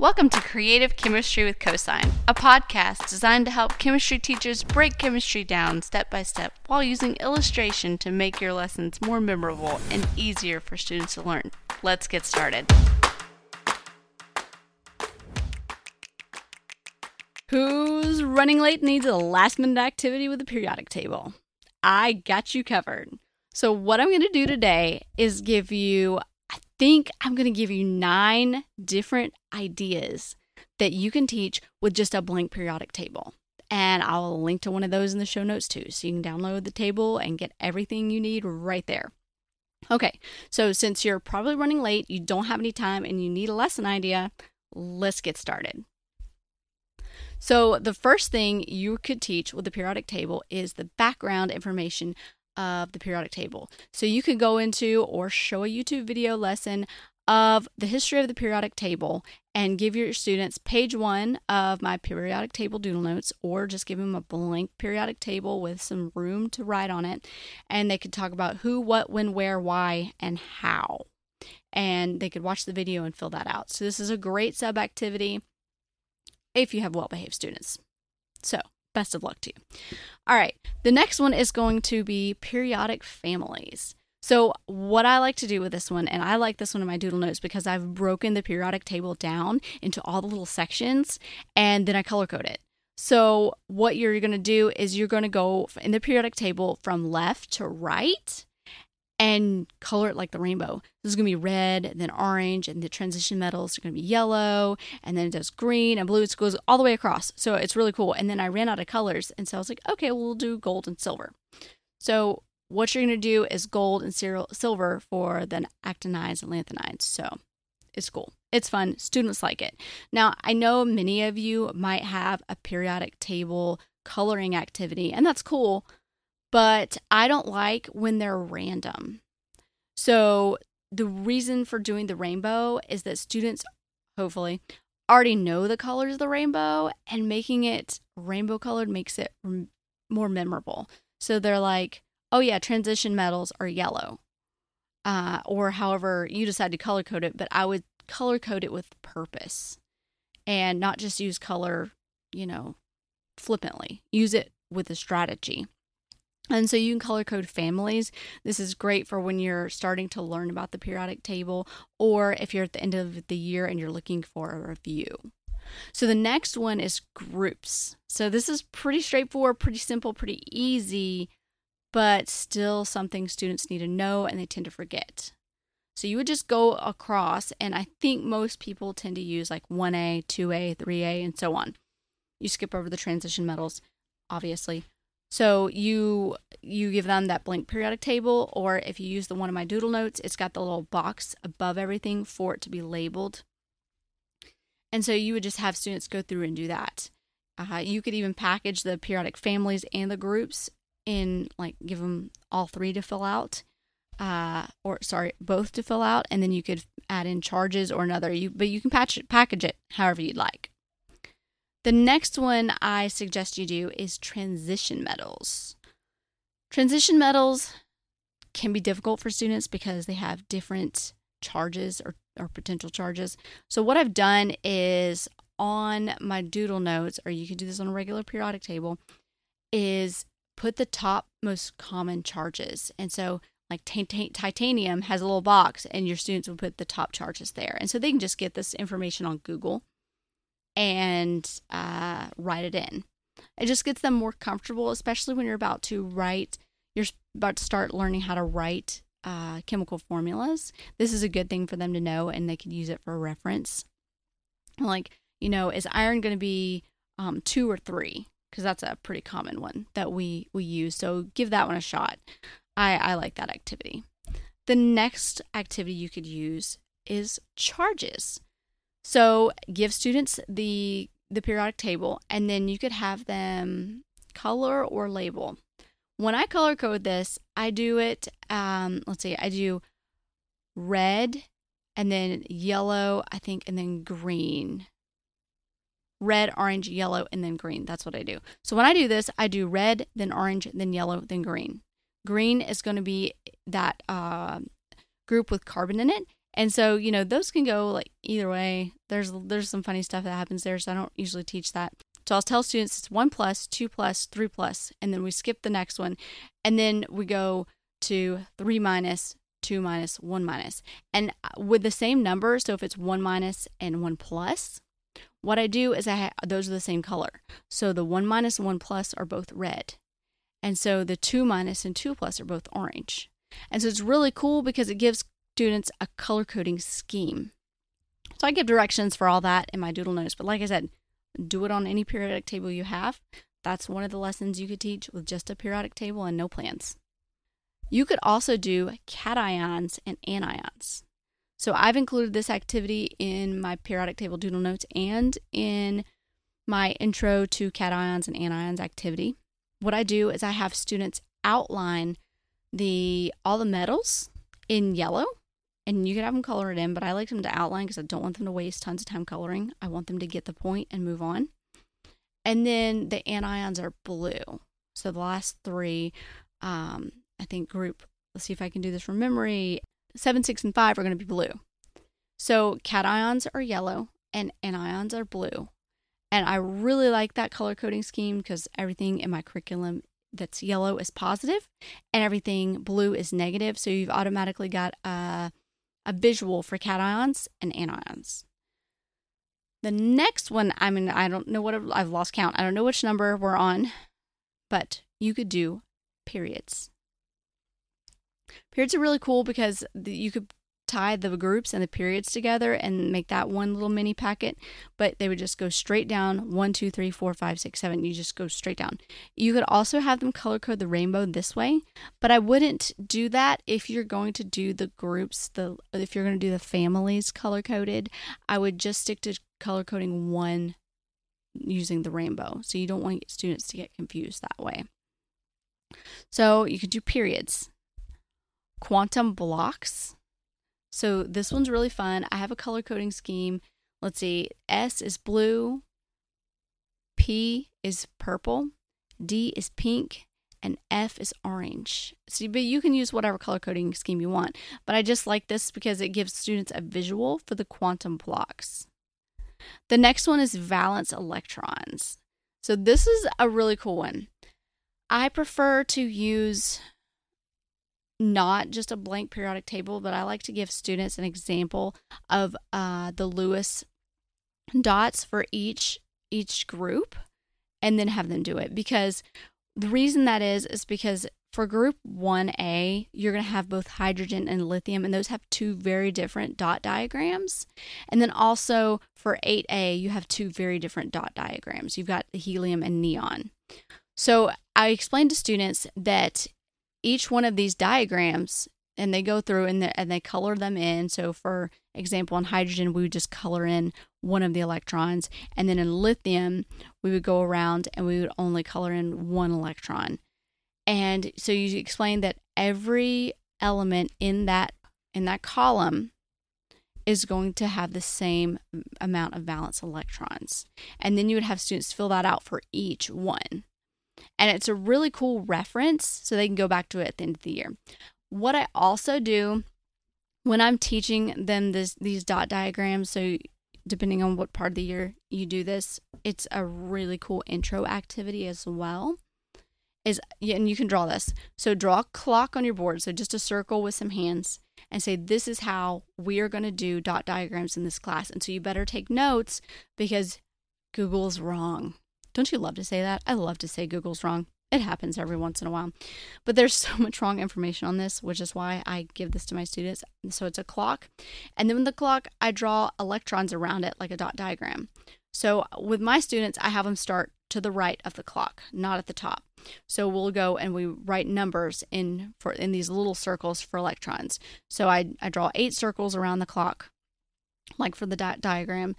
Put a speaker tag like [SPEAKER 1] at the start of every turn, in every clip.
[SPEAKER 1] Welcome to Creative Chemistry with Cosine, a podcast designed to help chemistry teachers break chemistry down step by step while using illustration to make your lessons more memorable and easier for students to learn. Let's get started. Who's running late needs a last minute activity with the periodic table? I got you covered. So, what I'm going to do today is give you think I'm going to give you nine different ideas that you can teach with just a blank periodic table. And I'll link to one of those in the show notes too. So you can download the table and get everything you need right there. Okay, so since you're probably running late, you don't have any time, and you need a lesson idea, let's get started. So, the first thing you could teach with the periodic table is the background information of the periodic table. So you could go into or show a YouTube video lesson of the history of the periodic table and give your students page one of my periodic table doodle notes or just give them a blank periodic table with some room to write on it. And they could talk about who what when where why and how. And they could watch the video and fill that out. So this is a great sub activity if you have well behaved students. So best of luck to you. All right, the next one is going to be periodic families. So, what I like to do with this one, and I like this one in my doodle notes because I've broken the periodic table down into all the little sections and then I color code it. So, what you're going to do is you're going to go in the periodic table from left to right and color it like the rainbow. This is going to be red, then orange, and the transition metals are going to be yellow, and then it does green and blue. It goes all the way across. So it's really cool. And then I ran out of colors, and so I was like, okay, we'll do gold and silver. So what you're going to do is gold and silver for the actinides and lanthanides. So it's cool. It's fun. Students like it. Now, I know many of you might have a periodic table coloring activity, and that's cool but I don't like when they're random. So, the reason for doing the rainbow is that students, hopefully, already know the colors of the rainbow, and making it rainbow colored makes it more memorable. So, they're like, oh, yeah, transition metals are yellow. Uh, or however you decide to color code it, but I would color code it with purpose and not just use color, you know, flippantly. Use it with a strategy. And so you can color code families. This is great for when you're starting to learn about the periodic table or if you're at the end of the year and you're looking for a review. So the next one is groups. So this is pretty straightforward, pretty simple, pretty easy, but still something students need to know and they tend to forget. So you would just go across, and I think most people tend to use like 1A, 2A, 3A, and so on. You skip over the transition metals, obviously. So you you give them that blank periodic table, or if you use the one of my doodle notes, it's got the little box above everything for it to be labeled. And so you would just have students go through and do that. Uh, you could even package the periodic families and the groups in like give them all three to fill out, uh, or sorry, both to fill out, and then you could add in charges or another. You but you can patch it, package it however you'd like. The next one I suggest you do is transition metals. Transition metals can be difficult for students because they have different charges or, or potential charges. So, what I've done is on my doodle notes, or you can do this on a regular periodic table, is put the top most common charges. And so, like titanium has a little box, and your students will put the top charges there. And so they can just get this information on Google and uh, write it in. It just gets them more comfortable, especially when you're about to write, you're about to start learning how to write uh, chemical formulas. This is a good thing for them to know, and they can use it for reference. Like, you know, is iron going to be um, two or three? Because that's a pretty common one that we we use. So give that one a shot. I I like that activity. The next activity you could use is charges. So give students the the periodic table and then you could have them color or label. When I color code this, I do it um let's see, I do red and then yellow, I think, and then green. Red, orange, yellow, and then green. That's what I do. So when I do this, I do red, then orange, then yellow, then green. Green is going to be that uh, group with carbon in it, And so, you know, those can go like either way. There's there's some funny stuff that happens there, so I don't usually teach that. So I'll tell students it's one plus, two plus, three plus, and then we skip the next one. And then we go to three minus, two minus, one minus. And uh, with the same number, so if it's one minus and one plus, what I do is I ha- those are the same color. So the one minus and one plus are both red. And so the two minus and two plus are both orange. And so it's really cool because it gives students a color coding scheme. So I give directions for all that in my doodle notes. But like I said, do it on any periodic table you have. That's one of the lessons you could teach with just a periodic table and no plans. You could also do cations and anions. So I've included this activity in my periodic table doodle notes and in my intro to cations and anions activity. What I do is I have students outline the all the metals in yellow and you could have them color it in, but I like them to outline because I don't want them to waste tons of time coloring. I want them to get the point and move on. And then the anions are blue. So the last three, um, I think group, let's see if I can do this from memory. Seven, six, and five are going to be blue. So cations are yellow and anions are blue. And I really like that color coding scheme because everything in my curriculum that's yellow is positive and everything blue is negative. So you've automatically got a, a visual for cations and anions. The next one, I mean, I don't know what I've lost count. I don't know which number we're on, but you could do periods. Periods are really cool because you could tie the groups and the periods together and make that one little mini packet, but they would just go straight down one, two, three, four, five, six, seven. You just go straight down. You could also have them color code the rainbow this way, but I wouldn't do that if you're going to do the groups, the if you're going to do the families color coded. I would just stick to color coding one using the rainbow. So you don't want students to get confused that way. So you could do periods, quantum blocks so this one's really fun. I have a color coding scheme. Let's see. S is blue, P is purple, D is pink, and F is orange. So, but you can use whatever color coding scheme you want. But I just like this because it gives students a visual for the quantum blocks. The next one is valence electrons. So this is a really cool one. I prefer to use not just a blank periodic table, but I like to give students an example of uh, the Lewis dots for each each group and then have them do it because the reason that is is because for group 1A, you're going to have both hydrogen and lithium, and those have two very different dot diagrams. And then also for 8A, you have two very different dot diagrams. You've got the helium and neon. So I explained to students that each one of these diagrams and they go through and, the, and they color them in. So, for example, in hydrogen, we would just color in one of the electrons. And then in lithium, we would go around and we would only color in one electron. And so you explain that every element in that in that column is going to have the same amount of valence electrons. And then you would have students fill that out for each one. And it's a really cool reference so they can go back to it at the end of the year. What I also do when I'm teaching them this, these dot diagrams, so depending on what part of the year you do this, it's a really cool intro activity as well. Is and you can draw this. So draw a clock on your board, so just a circle with some hands, and say this is how we are going to do dot diagrams in this class. And so you better take notes because Google's wrong. Don't you love to say that? I love to say Google's wrong. It happens every once in a while. But there's so much wrong information on this, which is why I give this to my students. So it's a clock. And then with the clock, I draw electrons around it like a dot diagram. So with my students, I have them start to the right of the clock, not at the top. So we'll go and we write numbers in for in these little circles for electrons. So I, I draw eight circles around the clock, like for the dot diagram.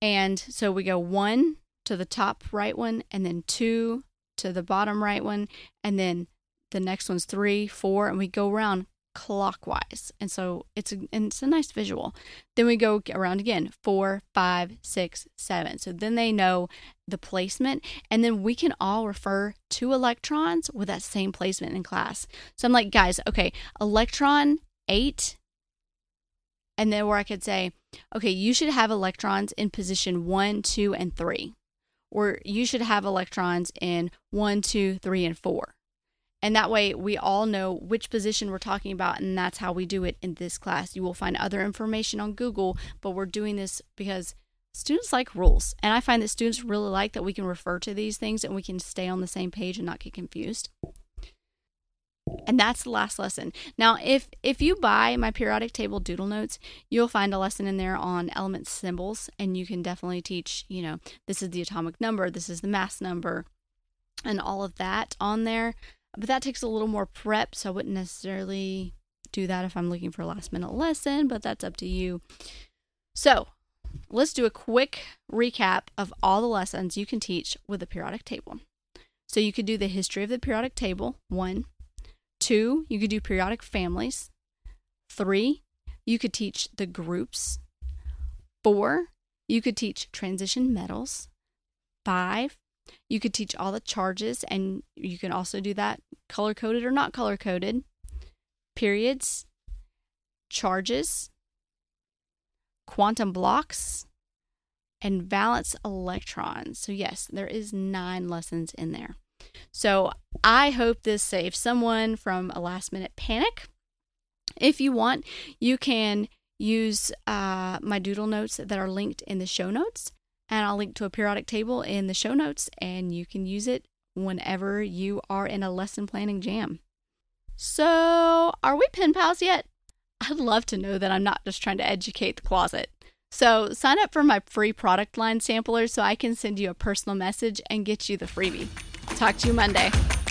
[SPEAKER 1] And so we go one, to the top right one, and then two to the bottom right one, and then the next one's three, four, and we go around clockwise. And so it's a, and it's a nice visual. Then we go around again four, five, six, seven. So then they know the placement, and then we can all refer to electrons with that same placement in class. So I'm like, guys, okay, electron eight And then where I could say, okay, you should have electrons in position one, two, and three. Or you should have electrons in one, two, three, and four. And that way we all know which position we're talking about, and that's how we do it in this class. You will find other information on Google, but we're doing this because students like rules. And I find that students really like that we can refer to these things and we can stay on the same page and not get confused. And that's the last lesson. Now, if if you buy my periodic table doodle notes, you'll find a lesson in there on element symbols and you can definitely teach, you know, this is the atomic number, this is the mass number, and all of that on there. But that takes a little more prep, so I wouldn't necessarily do that if I'm looking for a last minute lesson, but that's up to you. So, let's do a quick recap of all the lessons you can teach with the periodic table. So, you could do the history of the periodic table, one. Two, you could do periodic families. Three, you could teach the groups. Four, you could teach transition metals. Five, you could teach all the charges, and you can also do that color coded or not color coded. Periods, charges, quantum blocks, and valence electrons. So, yes, there is nine lessons in there. So, I hope this saves someone from a last minute panic. If you want, you can use uh, my doodle notes that are linked in the show notes and I'll link to a periodic table in the show notes, and you can use it whenever you are in a lesson planning jam. So, are we pen pals yet? I'd love to know that I'm not just trying to educate the closet. So, sign up for my free product line sampler so I can send you a personal message and get you the freebie. Talk to you Monday.